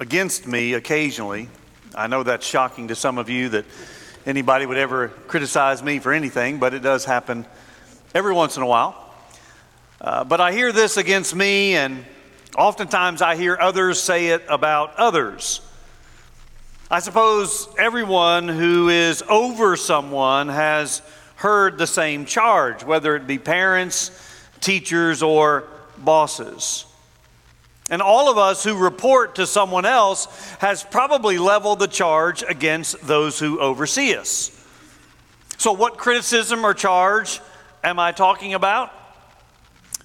against me occasionally. I know that's shocking to some of you that anybody would ever criticize me for anything, but it does happen every once in a while. Uh, but I hear this against me, and oftentimes I hear others say it about others. I suppose everyone who is over someone has heard the same charge, whether it be parents, teachers, or bosses. And all of us who report to someone else has probably leveled the charge against those who oversee us. So, what criticism or charge am I talking about?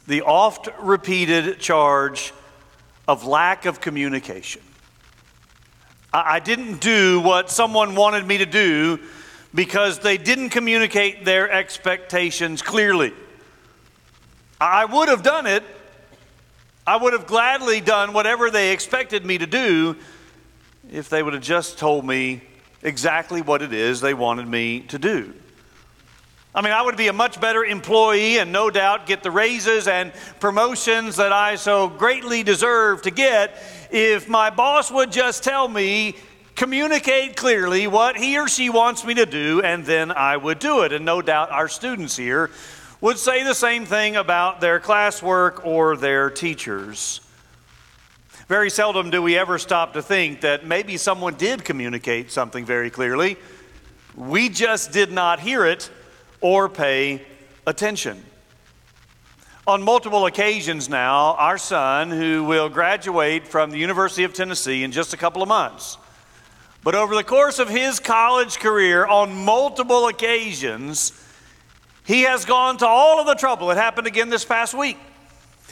The oft repeated charge of lack of communication. I didn't do what someone wanted me to do because they didn't communicate their expectations clearly. I would have done it I would have gladly done whatever they expected me to do if they would have just told me exactly what it is they wanted me to do. I mean, I would be a much better employee and no doubt get the raises and promotions that I so greatly deserve to get if my boss would just tell me, communicate clearly what he or she wants me to do, and then I would do it. And no doubt our students here would say the same thing about their classwork or their teachers. Very seldom do we ever stop to think that maybe someone did communicate something very clearly. We just did not hear it or pay attention. On multiple occasions now, our son, who will graduate from the University of Tennessee in just a couple of months, but over the course of his college career, on multiple occasions, he has gone to all of the trouble. It happened again this past week.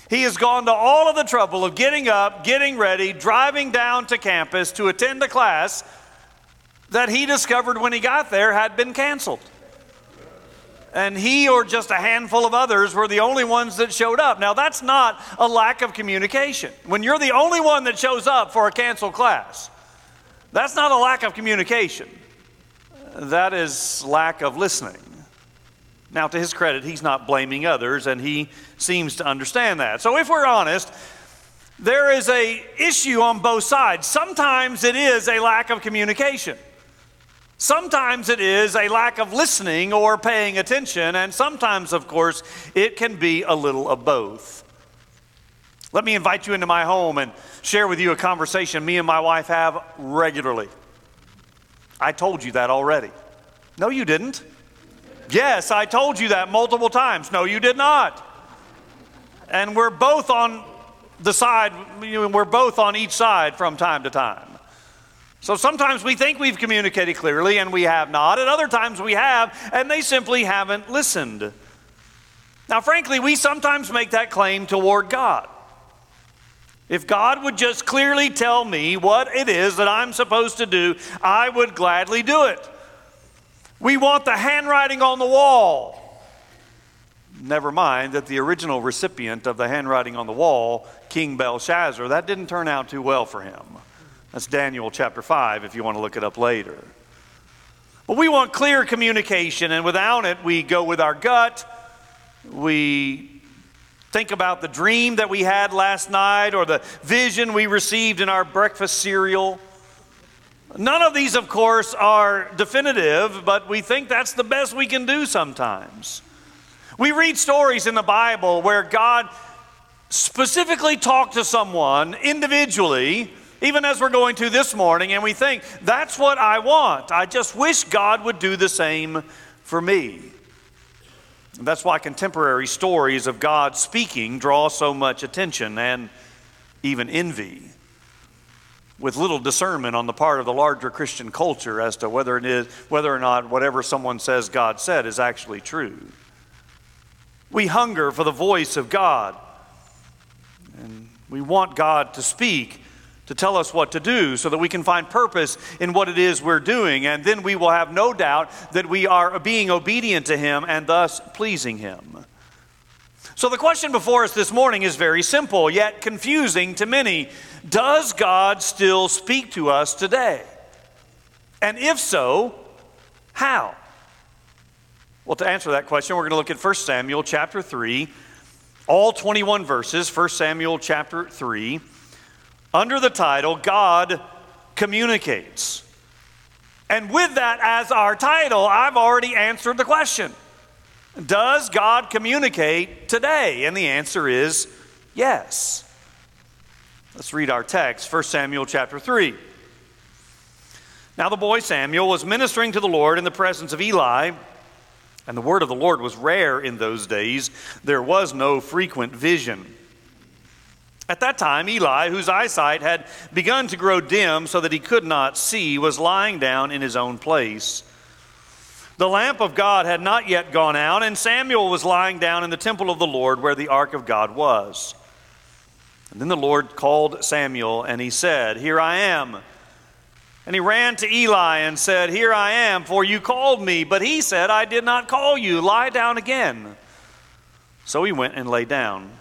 He has gone to all of the trouble of getting up, getting ready, driving down to campus to attend a class that he discovered when he got there had been canceled. And he or just a handful of others were the only ones that showed up. Now, that's not a lack of communication. When you're the only one that shows up for a canceled class, that's not a lack of communication. That is lack of listening. Now, to his credit, he's not blaming others, and he seems to understand that. So, if we're honest, there is a issue on both sides. Sometimes it is a lack of communication. Sometimes it is a lack of listening or paying attention, and sometimes, of course, it can be a little of both. Let me invite you into my home and share with you a conversation me and my wife have regularly. I told you that already. No, you didn't. Yes, I told you that multiple times. No, you did not. And we're both on the side, we're both on each side from time to time. So sometimes we think we've communicated clearly and we have not, and other times we have and they simply haven't listened. Now, frankly, we sometimes make that claim toward God. If God would just clearly tell me what it is that I'm supposed to do, I would gladly do it. We want the handwriting on the wall. Never mind that the original recipient of the handwriting on the wall, King Belshazzar, that didn't turn out too well for him. That's Daniel chapter 5 if you want to look it up later. But we want clear communication, and without it, we go with our gut. We think about the dream that we had last night or the vision we received in our breakfast cereal. None of these, of course, are definitive, but we think that's the best we can do sometimes. We read stories in the Bible where God specifically talked to someone individually, even as we're going to this morning, and we think, that's what I want. I just wish God would do the same for me. And that's why contemporary stories of God speaking draw so much attention and even envy with little discernment on the part of the larger Christian culture as to whether it is whether or not whatever someone says God said is actually true. We hunger for the voice of God. And we want God to speak to tell us what to do so that we can find purpose in what it is we're doing. And then we will have no doubt that we are being obedient to Him and thus pleasing Him. So the question before us this morning is very simple, yet confusing to many. Does God still speak to us today? And if so, how? Well, to answer that question, we're going to look at 1 Samuel chapter 3, all 21 verses, 1 Samuel chapter 3 under the title God Communicates. And with that as our title, I've already answered the question Does God communicate today? And the answer is yes. Let's read our text, 1 Samuel chapter 3. Now the boy Samuel was ministering to the Lord in the presence of Eli, and the word of the Lord was rare in those days. There was no frequent vision. At that time, Eli, whose eyesight had begun to grow dim so that he could not see, was lying down in his own place. The lamp of God had not yet gone out, and Samuel was lying down in the temple of the Lord where the ark of God was. And then the Lord called Samuel, and he said, Here I am. And he ran to Eli and said, Here I am, for you called me. But he said, I did not call you. Lie down again. So he went and lay down.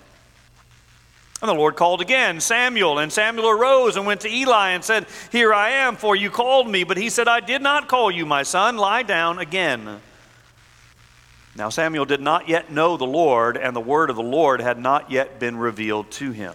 And the Lord called again, Samuel. And Samuel arose and went to Eli and said, Here I am, for you called me. But he said, I did not call you, my son. Lie down again. Now Samuel did not yet know the Lord, and the word of the Lord had not yet been revealed to him.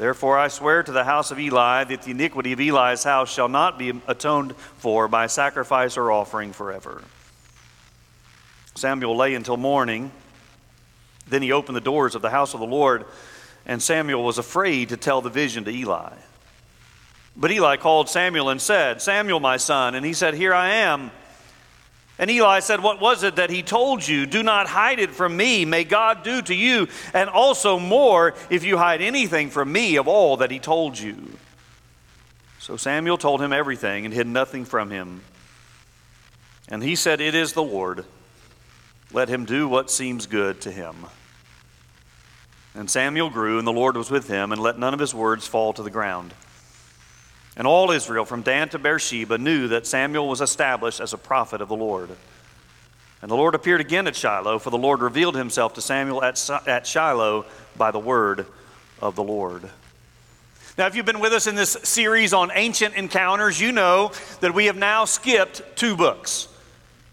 Therefore I swear to the house of Eli that the iniquity of Eli's house shall not be atoned for by sacrifice or offering forever. Samuel lay until morning. Then he opened the doors of the house of the Lord, and Samuel was afraid to tell the vision to Eli. But Eli called Samuel and said, Samuel, my son. And he said, Here I am. And Eli said, What was it that he told you? Do not hide it from me. May God do to you, and also more if you hide anything from me of all that he told you. So Samuel told him everything and hid nothing from him. And he said, It is the Lord. Let him do what seems good to him. And Samuel grew, and the Lord was with him, and let none of his words fall to the ground. And all Israel, from Dan to Beersheba, knew that Samuel was established as a prophet of the Lord. And the Lord appeared again at Shiloh, for the Lord revealed himself to Samuel at, at Shiloh by the word of the Lord. Now, if you've been with us in this series on ancient encounters, you know that we have now skipped two books.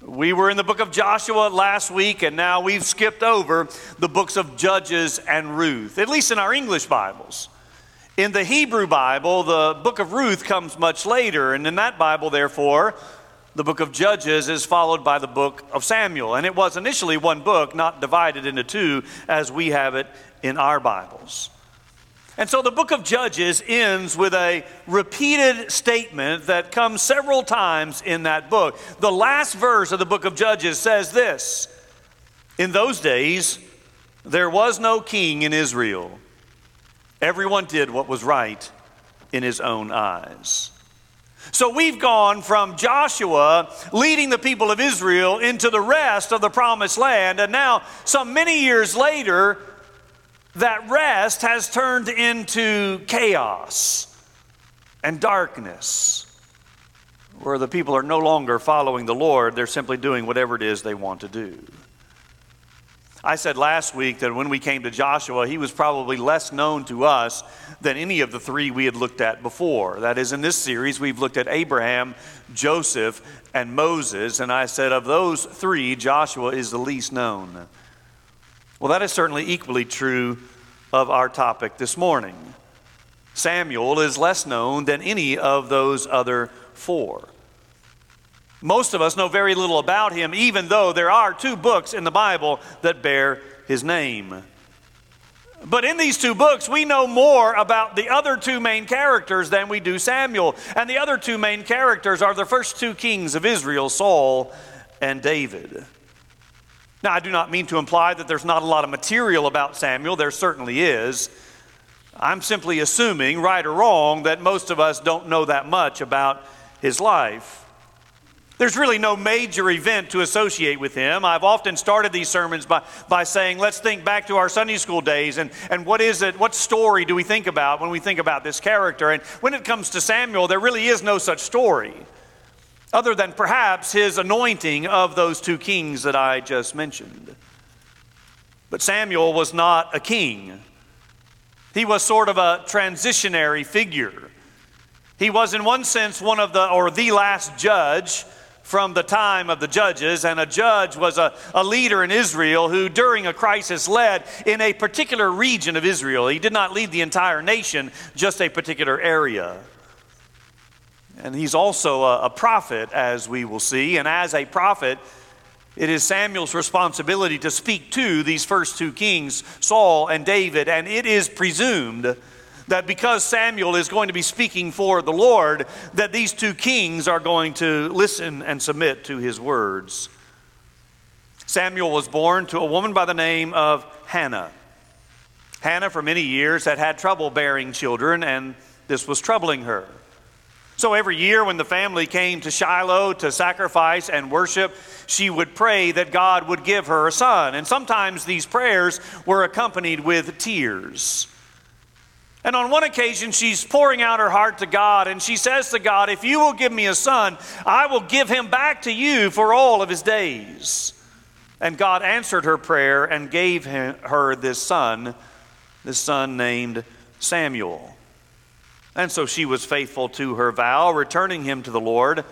We were in the book of Joshua last week, and now we've skipped over the books of Judges and Ruth, at least in our English Bibles. In the Hebrew Bible, the book of Ruth comes much later, and in that Bible, therefore, the book of Judges is followed by the book of Samuel. And it was initially one book, not divided into two as we have it in our Bibles. And so the book of Judges ends with a repeated statement that comes several times in that book. The last verse of the book of Judges says this In those days, there was no king in Israel. Everyone did what was right in his own eyes. So we've gone from Joshua leading the people of Israel into the rest of the promised land, and now, some many years later, that rest has turned into chaos and darkness, where the people are no longer following the Lord, they're simply doing whatever it is they want to do. I said last week that when we came to Joshua, he was probably less known to us than any of the three we had looked at before. That is, in this series, we've looked at Abraham, Joseph, and Moses. And I said, of those three, Joshua is the least known. Well, that is certainly equally true of our topic this morning. Samuel is less known than any of those other four. Most of us know very little about him, even though there are two books in the Bible that bear his name. But in these two books, we know more about the other two main characters than we do Samuel. And the other two main characters are the first two kings of Israel, Saul and David. Now, I do not mean to imply that there's not a lot of material about Samuel, there certainly is. I'm simply assuming, right or wrong, that most of us don't know that much about his life. There's really no major event to associate with him. I've often started these sermons by, by saying, let's think back to our Sunday school days and, and what is it, what story do we think about when we think about this character? And when it comes to Samuel, there really is no such story, other than perhaps his anointing of those two kings that I just mentioned. But Samuel was not a king, he was sort of a transitionary figure. He was, in one sense, one of the, or the last judge from the time of the judges, and a judge was a, a leader in Israel who, during a crisis, led in a particular region of Israel. He did not lead the entire nation, just a particular area. And he's also a, a prophet, as we will see. And as a prophet, it is Samuel's responsibility to speak to these first two kings, Saul and David, and it is presumed that because Samuel is going to be speaking for the Lord, that these two kings are going to listen and submit to his words. Samuel was born to a woman by the name of Hannah. Hannah, for many years, had had trouble bearing children, and this was troubling her. So every year, when the family came to Shiloh to sacrifice and worship, she would pray that God would give her a son. And sometimes these prayers were accompanied with tears. And on one occasion, she's pouring out her heart to God, and she says to God, If you will give me a son, I will give him back to you for all of his days. And God answered her prayer and gave her this son, this son named Samuel. And so she was faithful to her vow, returning him to the Lord,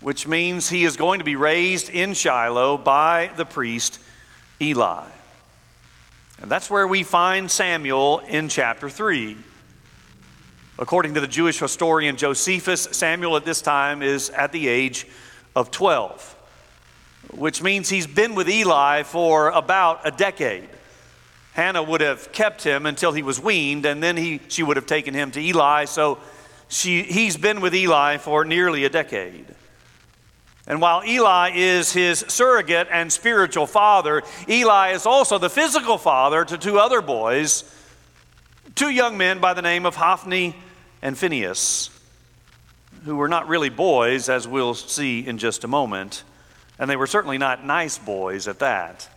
which means he is going to be raised in Shiloh by the priest Eli. And that's where we find Samuel in chapter 3. According to the Jewish historian Josephus, Samuel at this time is at the age of 12, which means he's been with Eli for about a decade. Hannah would have kept him until he was weaned, and then he, she would have taken him to Eli. So she, he's been with Eli for nearly a decade. And while Eli is his surrogate and spiritual father, Eli is also the physical father to two other boys, two young men by the name of Hophni and Phineas, who were not really boys, as we'll see in just a moment. And they were certainly not nice boys at that.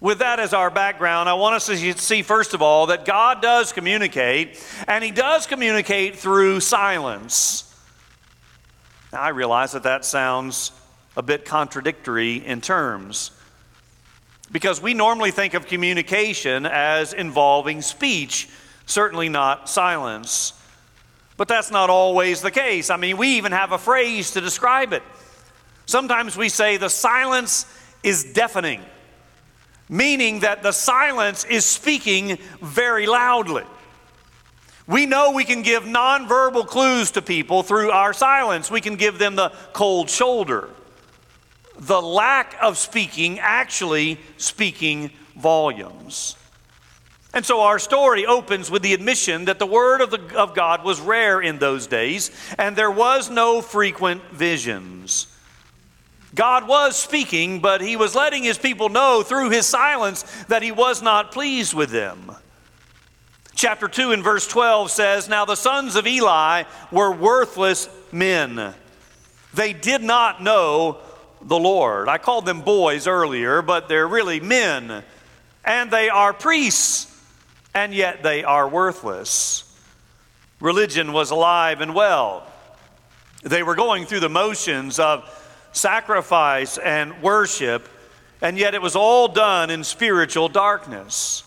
With that as our background, I want us to see, first of all, that God does communicate, and He does communicate through silence. Now, I realize that that sounds a bit contradictory in terms because we normally think of communication as involving speech, certainly not silence. But that's not always the case. I mean, we even have a phrase to describe it. Sometimes we say the silence is deafening, meaning that the silence is speaking very loudly. We know we can give nonverbal clues to people through our silence. We can give them the cold shoulder. The lack of speaking actually speaking volumes. And so our story opens with the admission that the Word of, the, of God was rare in those days, and there was no frequent visions. God was speaking, but He was letting His people know through His silence that He was not pleased with them. Chapter 2 and verse 12 says, Now the sons of Eli were worthless men. They did not know the Lord. I called them boys earlier, but they're really men. And they are priests, and yet they are worthless. Religion was alive and well. They were going through the motions of sacrifice and worship, And yet it was all done in spiritual darkness.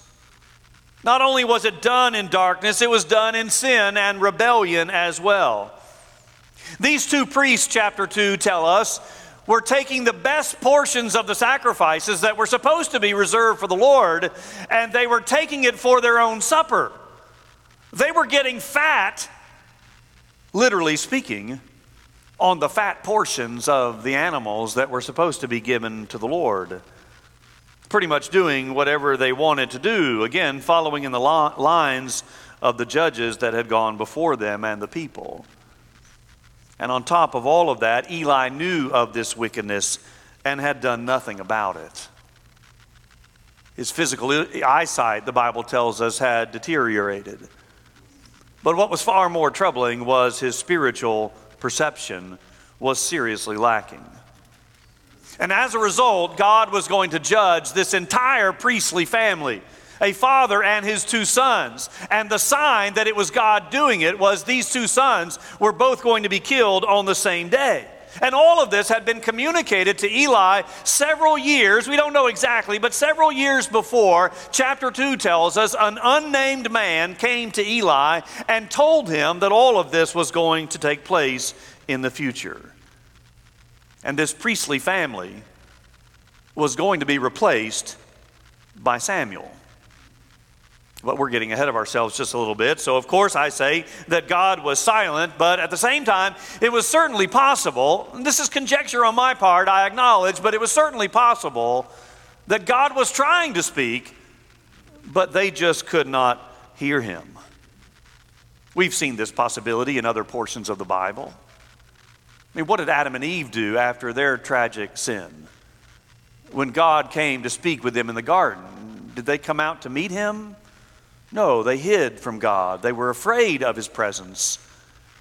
Not only was it done in darkness, it was done in sin and rebellion as well. These two priests, chapter 2, tell us, were taking the best portions of the sacrifices that were supposed to be reserved for the Lord, and they were taking it for their own supper. They were getting fat, literally speaking, on the fat portions of the animals that were supposed to be given to the Lord. Pretty much doing whatever they wanted to do, again, following in the lines of the judges that had gone before them and the people. And on top of all of that, Eli knew of this wickedness and had done nothing about it. His physical eyesight, the Bible tells us, had deteriorated. But what was far more troubling was his spiritual perception was seriously lacking. And as a result, God was going to judge this entire priestly family a father and his two sons. And the sign that it was God doing it was these two sons were both going to be killed on the same day. And all of this had been communicated to Eli several years, we don't know exactly, but several years before. Chapter 2 tells us an unnamed man came to Eli and told him that all of this was going to take place in the future. And this priestly family was going to be replaced by Samuel. But we're getting ahead of ourselves just a little bit. So, of course, I say that God was silent, but at the same time, it was certainly possible. This is conjecture on my part, I acknowledge, but it was certainly possible that God was trying to speak, but they just could not hear him. We've seen this possibility in other portions of the Bible. I mean, what did Adam and Eve do after their tragic sin? When God came to speak with them in the garden, did they come out to meet him? No, they hid from God. They were afraid of his presence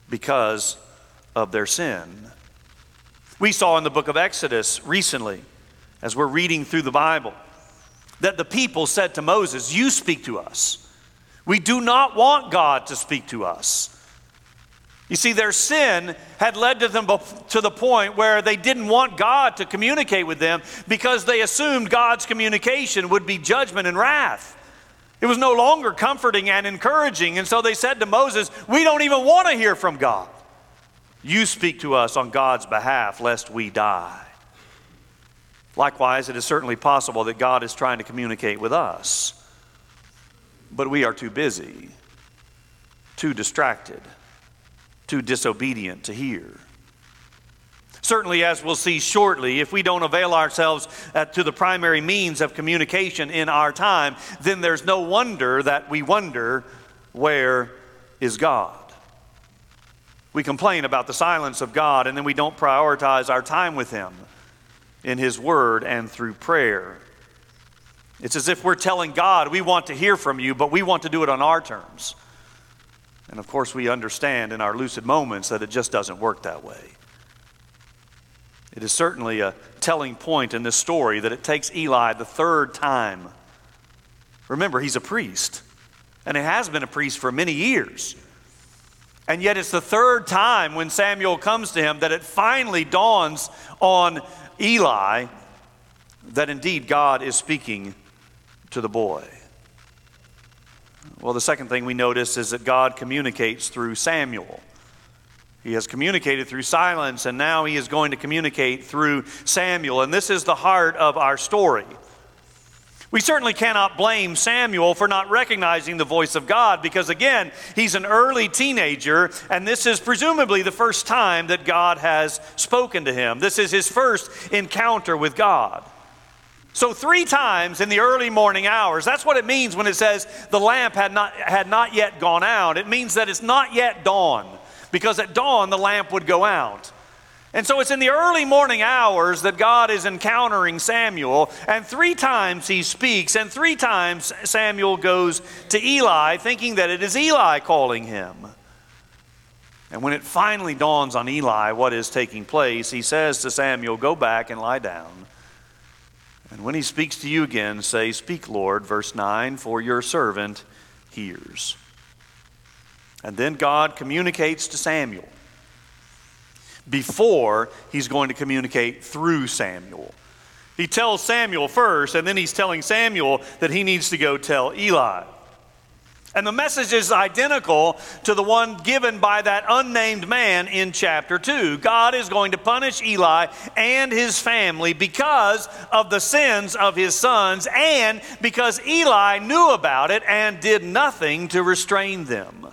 because of their sin. We saw in the book of Exodus recently, as we're reading through the Bible, that the people said to Moses, You speak to us. We do not want God to speak to us. You see, their sin had led to them to the point where they didn't want God to communicate with them because they assumed God's communication would be judgment and wrath. It was no longer comforting and encouraging. And so they said to Moses, We don't even want to hear from God. You speak to us on God's behalf, lest we die. Likewise, it is certainly possible that God is trying to communicate with us, but we are too busy, too distracted, too disobedient to hear. Certainly, as we'll see shortly, if we don't avail ourselves uh, to the primary means of communication in our time, then there's no wonder that we wonder where is God? We complain about the silence of God and then we don't prioritize our time with Him in His Word and through prayer. It's as if we're telling God, we want to hear from you, but we want to do it on our terms. And of course, we understand in our lucid moments that it just doesn't work that way. It is certainly a telling point in this story that it takes Eli the third time. Remember, he's a priest, and he has been a priest for many years. And yet, it's the third time when Samuel comes to him that it finally dawns on Eli that indeed God is speaking to the boy. Well, the second thing we notice is that God communicates through Samuel. He has communicated through silence, and now he is going to communicate through Samuel. And this is the heart of our story. We certainly cannot blame Samuel for not recognizing the voice of God because, again, he's an early teenager, and this is presumably the first time that God has spoken to him. This is his first encounter with God. So, three times in the early morning hours, that's what it means when it says the lamp had not, had not yet gone out. It means that it's not yet dawn because at dawn the lamp would go out. And so it's in the early morning hours that God is encountering Samuel, and three times he speaks, and three times Samuel goes to Eli, thinking that it is Eli calling him. And when it finally dawns on Eli what is taking place, he says to Samuel, Go back and lie down. And when he speaks to you again, say, Speak, Lord, verse 9, for your servant hears. And then God communicates to Samuel before he's going to communicate through Samuel. He tells Samuel first, and then he's telling Samuel that he needs to go tell Eli. And the message is identical to the one given by that unnamed man in chapter 2. God is going to punish Eli and his family because of the sins of his sons and because Eli knew about it and did nothing to restrain them.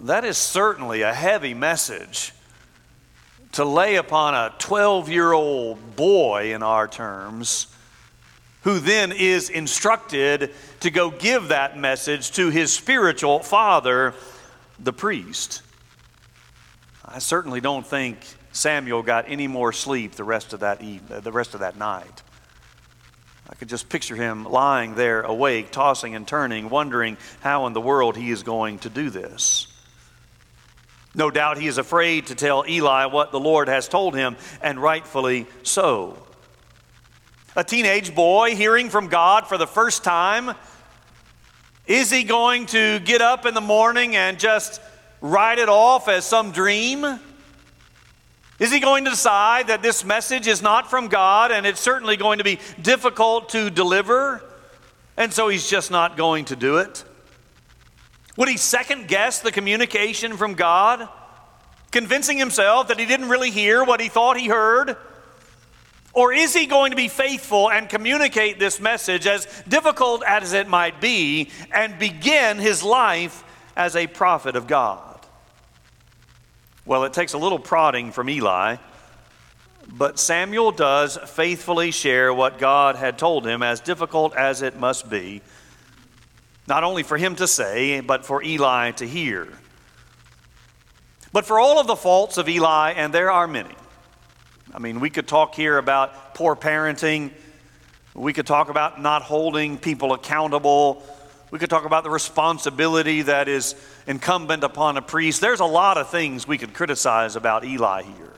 That is certainly a heavy message to lay upon a 12 year old boy in our terms who then is instructed to go give that message to his spiritual father, the priest. I certainly don't think Samuel got any more sleep the rest of that evening, uh, the rest of that night. I could just picture him lying there awake, tossing and turning, wondering how in the world he is going to do this. No doubt he is afraid to tell Eli what the Lord has told him, and rightfully so. A teenage boy hearing from God for the first time, is he going to get up in the morning and just write it off as some dream? Is he going to decide that this message is not from God and it's certainly going to be difficult to deliver? And so he's just not going to do it? Would he second guess the communication from God, convincing himself that he didn't really hear what he thought he heard? Or is he going to be faithful and communicate this message, as difficult as it might be, and begin his life as a prophet of God? Well, it takes a little prodding from Eli, but Samuel does faithfully share what God had told him, as difficult as it must be, not only for him to say, but for Eli to hear. But for all of the faults of Eli, and there are many, I mean, we could talk here about poor parenting. We could talk about not holding people accountable. We could talk about the responsibility that is incumbent upon a priest. There's a lot of things we could criticize about Eli here.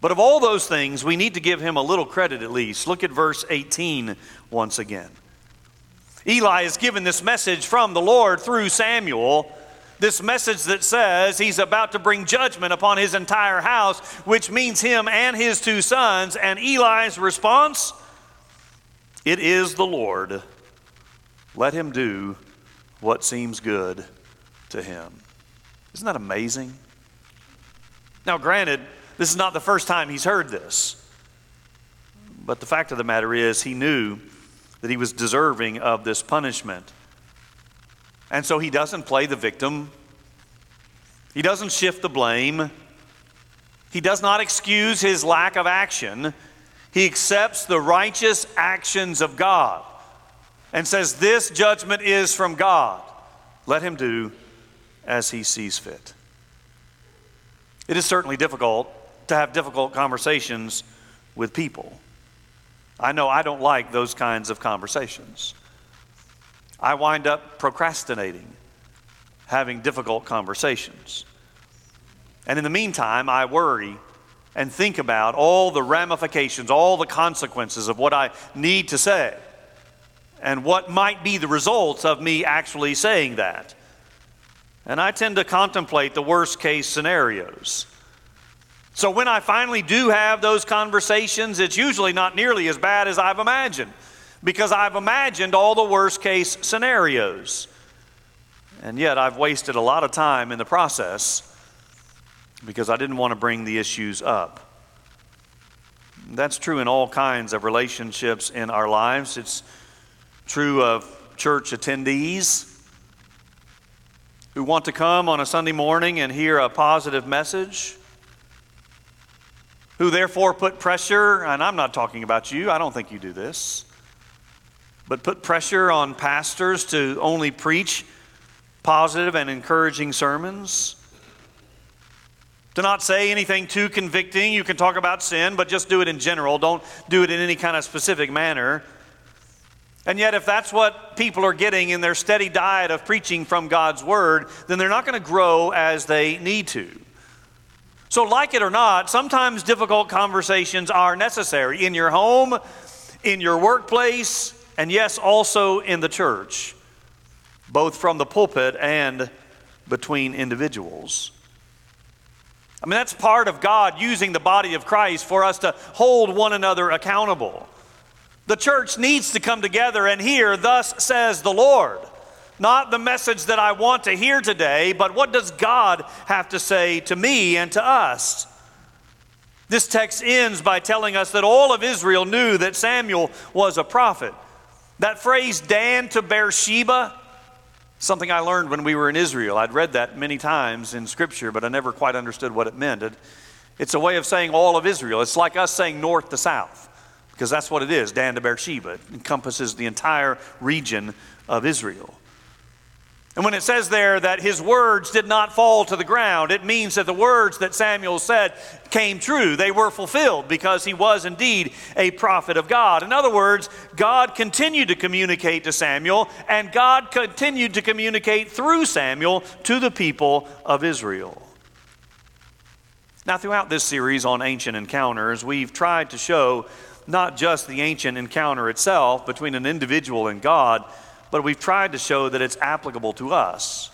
But of all those things, we need to give him a little credit at least. Look at verse 18 once again. Eli is given this message from the Lord through Samuel this message that says he's about to bring judgment upon his entire house, which means him and his two sons. And Eli's response it is the Lord. Let him do what seems good to him. Isn't that amazing? Now, granted, this is not the first time he's heard this. But the fact of the matter is, he knew that he was deserving of this punishment. And so he doesn't play the victim. He doesn't shift the blame. He does not excuse his lack of action. He accepts the righteous actions of God and says, This judgment is from God. Let him do as he sees fit. It is certainly difficult to have difficult conversations with people. I know I don't like those kinds of conversations. I wind up procrastinating, having difficult conversations. And in the meantime, I worry and think about all the ramifications, all the consequences of what I need to say, and what might be the results of me actually saying that. And I tend to contemplate the worst case scenarios. So when I finally do have those conversations, it's usually not nearly as bad as I've imagined because I've imagined all the worst case scenarios. And yet I've wasted a lot of time in the process because I didn't want to bring the issues up. That's true in all kinds of relationships in our lives. It's true of church attendees who want to come on a Sunday morning and hear a positive message, who therefore put pressure, and I'm not talking about you, I don't think you do this but put pressure on pastors to only preach positive and encouraging sermons. To not say anything too convicting. You can talk about sin, but just do it in general. Don't do it in any kind of specific manner. And yet, if that's what people are getting in their steady diet of preaching from God's Word, then they're not going to grow as they need to. So, like it or not, sometimes difficult conversations are necessary in your home, in your workplace, and yes, also in the church, both from the pulpit and between individuals. I mean, that's part of God using the body of Christ for us to hold one another accountable. The church needs to come together and hear, Thus says the Lord. Not the message that I want to hear today, but what does God have to say to me and to us? This text ends by telling us that all of Israel knew that Samuel was a prophet. That phrase, Dan to Beersheba, something I learned when we were in Israel. I'd read that many times in Scripture, but I never quite understood what it meant. It, it's a way of saying all of Israel. It's like us saying north to south, because that's what it is Dan to Beersheba. It encompasses the entire region of Israel. And when it says there that his words did not fall to the ground, it means that the words that Samuel said came true. They were fulfilled because he was indeed a prophet of God. In other words, God continued to communicate to Samuel, and God continued to communicate through Samuel to the people of Israel. Now, throughout this series on ancient encounters, we've tried to show not just the ancient encounter itself between an individual and God but we've tried to show that it's applicable to us.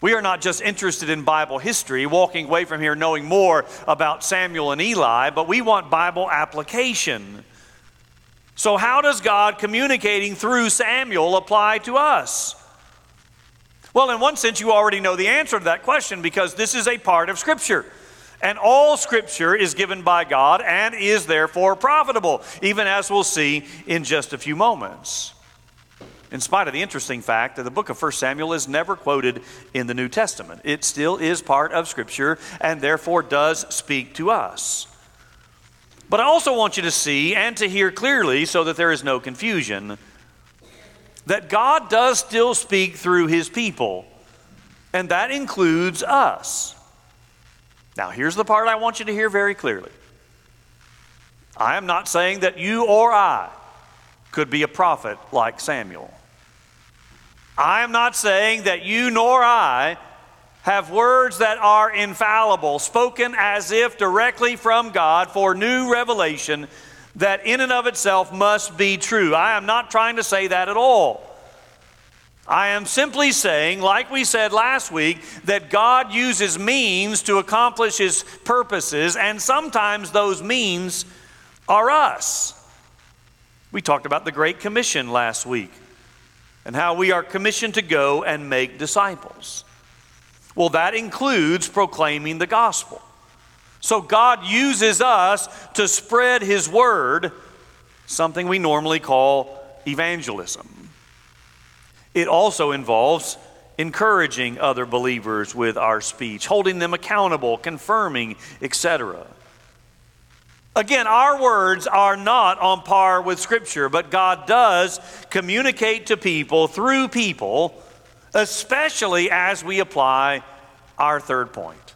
We are not just interested in Bible history, walking away from here knowing more about Samuel and Eli, but we want Bible application. So, how does God communicating through Samuel apply to us? Well, in one sense, you already know the answer to that question because this is a part of Scripture. And all Scripture is given by God and is therefore profitable, even as we'll see in just a few moments in spite of the interesting fact that the book of 1 Samuel is never quoted in the New Testament. It still is part of Scripture and therefore does speak to us. But I also want you to see and to hear clearly so that there is no confusion that God does still speak through his people, and that includes us. Now, here's the part I want you to hear very clearly. I am not saying that you or I could be a prophet like Samuel. I am not saying that you nor I have words that are infallible, spoken as if directly from God for new revelation that in and of itself must be true. I am not trying to say that at all. I am simply saying, like we said last week, that God uses means to accomplish his purposes, and sometimes those means are us. We talked about the Great Commission last week and how we are commissioned to go and make disciples. Well, that includes proclaiming the gospel. So God uses us to spread His word, something we normally call evangelism. It also involves encouraging other believers with our speech, holding them accountable, confirming, etc. Again, our words are not on par with Scripture, but God does communicate to people through people, especially as we apply our third point.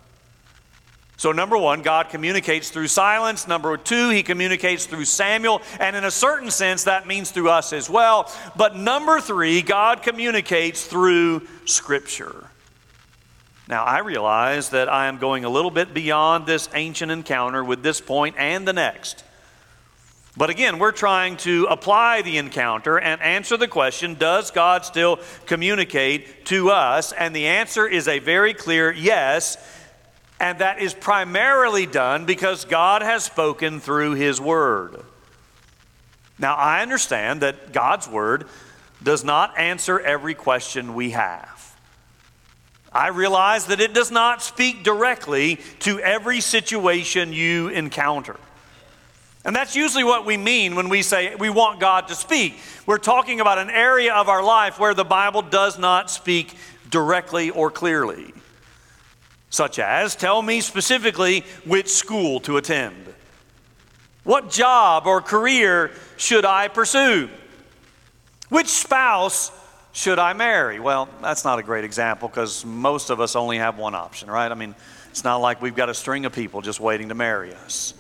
So, number one, God communicates through silence. Number two, He communicates through Samuel. And in a certain sense, that means through us as well. But number three, God communicates through Scripture. Now, I realize that I am going a little bit beyond this ancient encounter with this point and the next. But again, we're trying to apply the encounter and answer the question Does God still communicate to us? And the answer is a very clear yes. And that is primarily done because God has spoken through His Word. Now, I understand that God's Word does not answer every question we have. I realize that it does not speak directly to every situation you encounter. And that's usually what we mean when we say we want God to speak. We're talking about an area of our life where the Bible does not speak directly or clearly. Such as, tell me specifically which school to attend. What job or career should I pursue? Which spouse should I marry? Well, that's not a great example because most of us only have one option, right? I mean, it's not like we've got a string of people just waiting to marry us.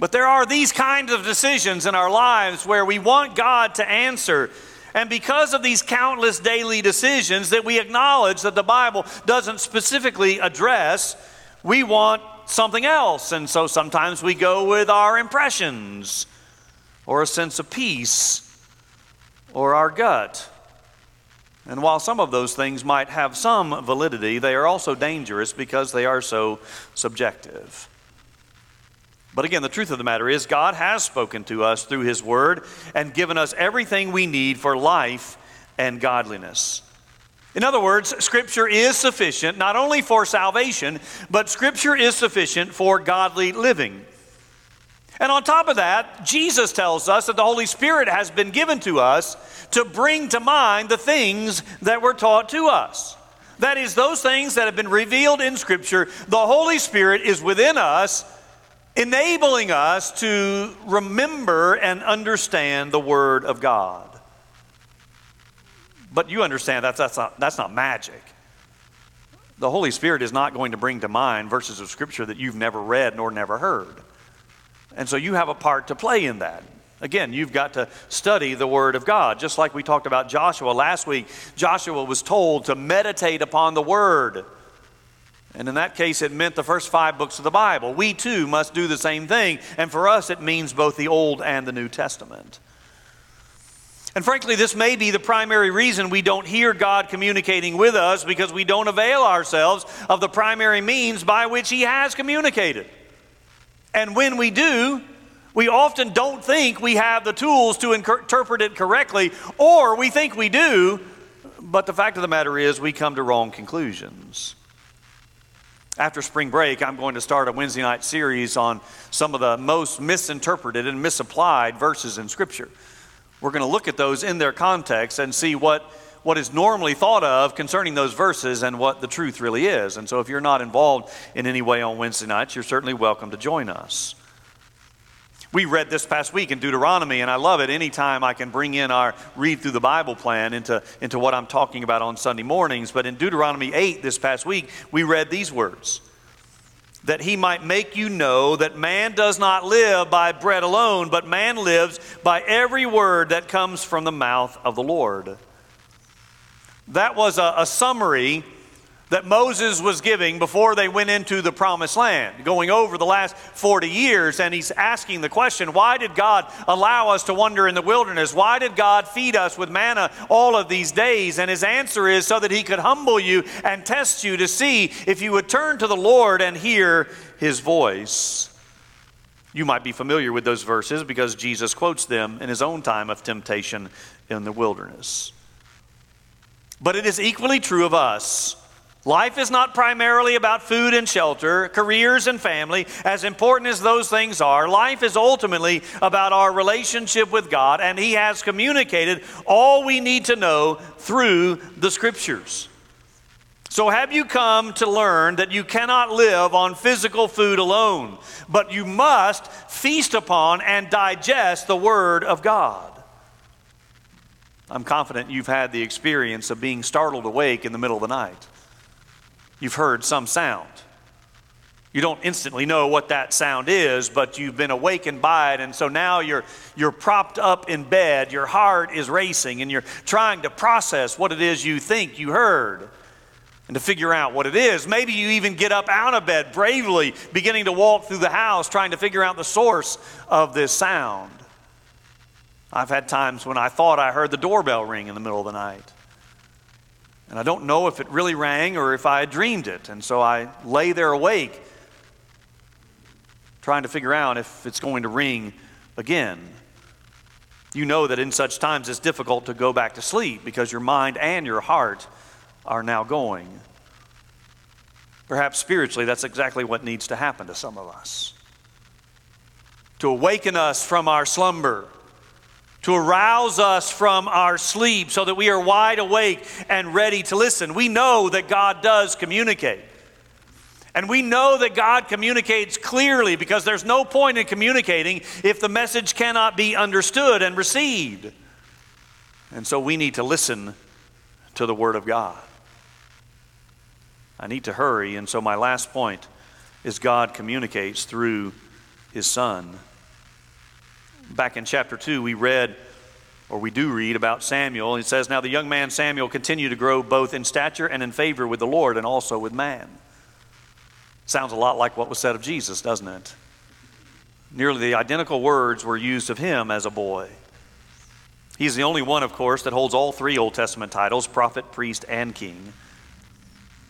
But there are these kinds of decisions in our lives where we want God to answer. And because of these countless daily decisions that we acknowledge that the Bible doesn't specifically address, we want something else. And so sometimes we go with our impressions or a sense of peace or our gut. And while some of those things might have some validity, they are also dangerous because they are so subjective. But again, the truth of the matter is, God has spoken to us through His Word and given us everything we need for life and godliness. In other words, Scripture is sufficient not only for salvation, but Scripture is sufficient for godly living. And on top of that, Jesus tells us that the Holy Spirit has been given to us to bring to mind the things that were taught to us. That is, those things that have been revealed in Scripture, the Holy Spirit is within us, enabling us to remember and understand the Word of God. But you understand that that's not, that's not magic. The Holy Spirit is not going to bring to mind verses of Scripture that you've never read nor never heard. And so you have a part to play in that. Again, you've got to study the Word of God. Just like we talked about Joshua last week, Joshua was told to meditate upon the Word. And in that case, it meant the first five books of the Bible. We too must do the same thing. And for us, it means both the Old and the New Testament. And frankly, this may be the primary reason we don't hear God communicating with us because we don't avail ourselves of the primary means by which He has communicated. And when we do, we often don't think we have the tools to interpret it correctly, or we think we do, but the fact of the matter is we come to wrong conclusions. After spring break, I'm going to start a Wednesday night series on some of the most misinterpreted and misapplied verses in Scripture. We're going to look at those in their context and see what, what is normally thought of concerning those verses and what the truth really is. And so, if you're not involved in any way on Wednesday nights, you're certainly welcome to join us. We read this past week in Deuteronomy, and I love it anytime I can bring in our read through the Bible plan into, into what I'm talking about on Sunday mornings. But in Deuteronomy 8 this past week, we read these words that he might make you know that man does not live by bread alone, but man lives by every word that comes from the mouth of the Lord. That was a, a summary that Moses was giving before they went into the promised land, going over the last 40 years. And he's asking the question why did God allow us to wander in the wilderness? Why did God feed us with manna all of these days? And his answer is so that he could humble you and test you to see if you would turn to the Lord and hear his voice. You might be familiar with those verses because Jesus quotes them in his own time of temptation in the wilderness. But it is equally true of us. Life is not primarily about food and shelter, careers and family, as important as those things are. Life is ultimately about our relationship with God, and He has communicated all we need to know through the Scriptures. So, have you come to learn that you cannot live on physical food alone, but you must feast upon and digest the Word of God? I'm confident you've had the experience of being startled awake in the middle of the night you've heard some sound. You don't instantly know what that sound is, but you've been awakened by it. And so now you're, you're propped up in bed, your heart is racing, and you're trying to process what it is you think you heard and to figure out what it is. Maybe you even get up out of bed bravely, beginning to walk through the house, trying to figure out the source of this sound. I've had times when I thought I heard the doorbell ring in the middle of the night. And I don't know if it really rang or if I had dreamed it. And so I lay there awake, trying to figure out if it's going to ring again. You know that in such times it's difficult to go back to sleep because your mind and your heart are now going. Perhaps spiritually, that's exactly what needs to happen to some of us. To awaken us from our slumber to arouse us from our sleep so that we are wide awake and ready to listen. We know that God does communicate. And we know that God communicates clearly because there's no point in communicating if the message cannot be understood and received. And so we need to listen to the Word of God. I need to hurry, and so my last point is God communicates through His Son. Back in chapter 2, we read, or we do read about Samuel. It says, Now the young man Samuel continued to grow both in stature and in favor with the Lord and also with man. Sounds a lot like what was said of Jesus, doesn't it? Nearly the identical words were used of him as a boy. He's the only one, of course, that holds all three Old Testament titles prophet, priest, and king.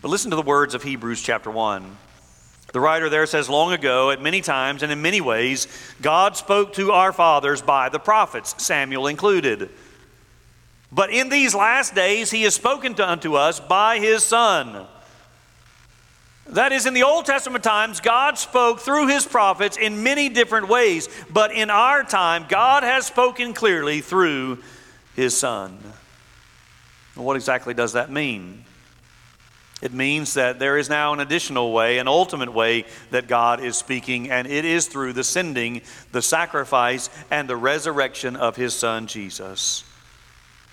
But listen to the words of Hebrews chapter 1. The writer there says, Long ago, at many times and in many ways, God spoke to our fathers by the prophets, Samuel included. But in these last days, he has spoken to, unto us by his Son. That is, in the Old Testament times, God spoke through his prophets in many different ways. But in our time, God has spoken clearly through his Son. What exactly does that mean? It means that there is now an additional way, an ultimate way that God is speaking, and it is through the sending, the sacrifice, and the resurrection of his Son, Jesus.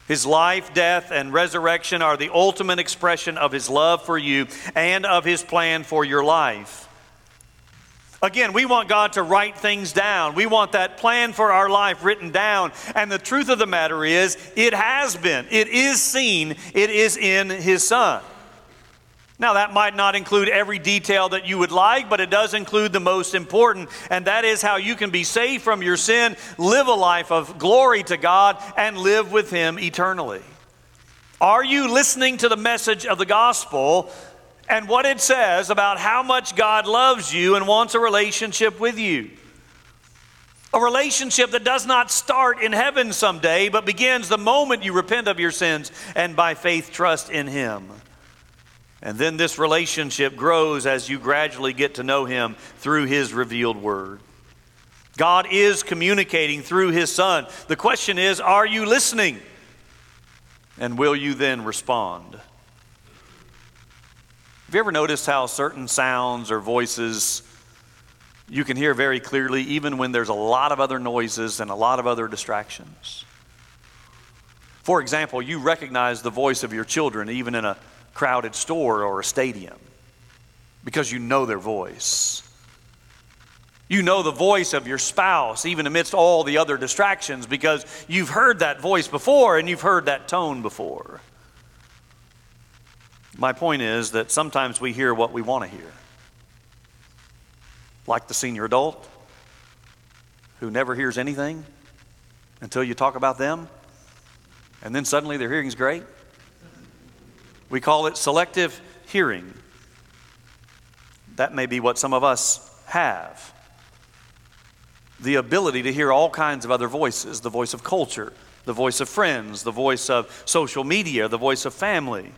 His life, death, and resurrection are the ultimate expression of His love for you and of His plan for your life. Again, we want God to write things down. We want that plan for our life written down. And the truth of the matter is, it has been, it is seen, it is in His Son. Now, that might not include every detail that you would like, but it does include the most important, and that is how you can be saved from your sin, live a life of glory to God, and live with Him eternally. Are you listening to the message of the gospel and what it says about how much God loves you and wants a relationship with you? A relationship that does not start in heaven someday, but begins the moment you repent of your sins and by faith trust in Him. And then this relationship grows as you gradually get to know Him through His revealed Word. God is communicating through His Son. The question is are you listening? And will you then respond? Have you ever noticed how certain sounds or voices you can hear very clearly, even when there's a lot of other noises and a lot of other distractions? For example, you recognize the voice of your children even in a crowded store or a stadium because you know their voice. You know the voice of your spouse, even amidst all the other distractions, because you've heard that voice before and you've heard that tone before. My point is that sometimes we hear what we want to hear. Like the senior adult who never hears anything until you talk about them, and then suddenly their hearing's great. We call it selective hearing. That may be what some of us have. The ability to hear all kinds of other voices the voice of culture, the voice of friends, the voice of social media, the voice of family.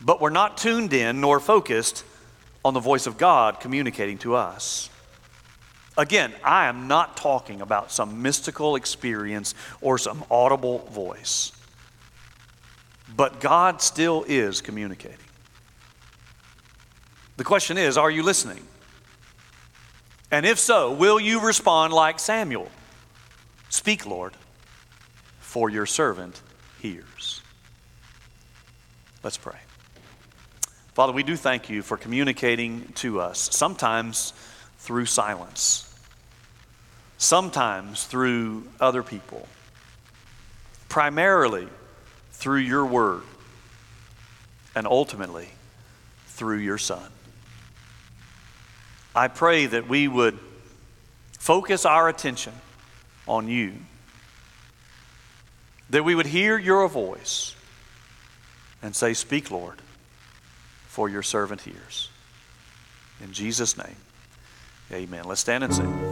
But we're not tuned in nor focused on the voice of God communicating to us. Again, I am not talking about some mystical experience or some audible voice. But God still is communicating. The question is are you listening? And if so, will you respond like Samuel? Speak, Lord, for your servant hears. Let's pray. Father, we do thank you for communicating to us, sometimes through silence, sometimes through other people, primarily through your word, and ultimately through your Son. I pray that we would focus our attention on you, that we would hear your voice and say, Speak, Lord, for your servant hears. In Jesus' name, amen. Let's stand and sing.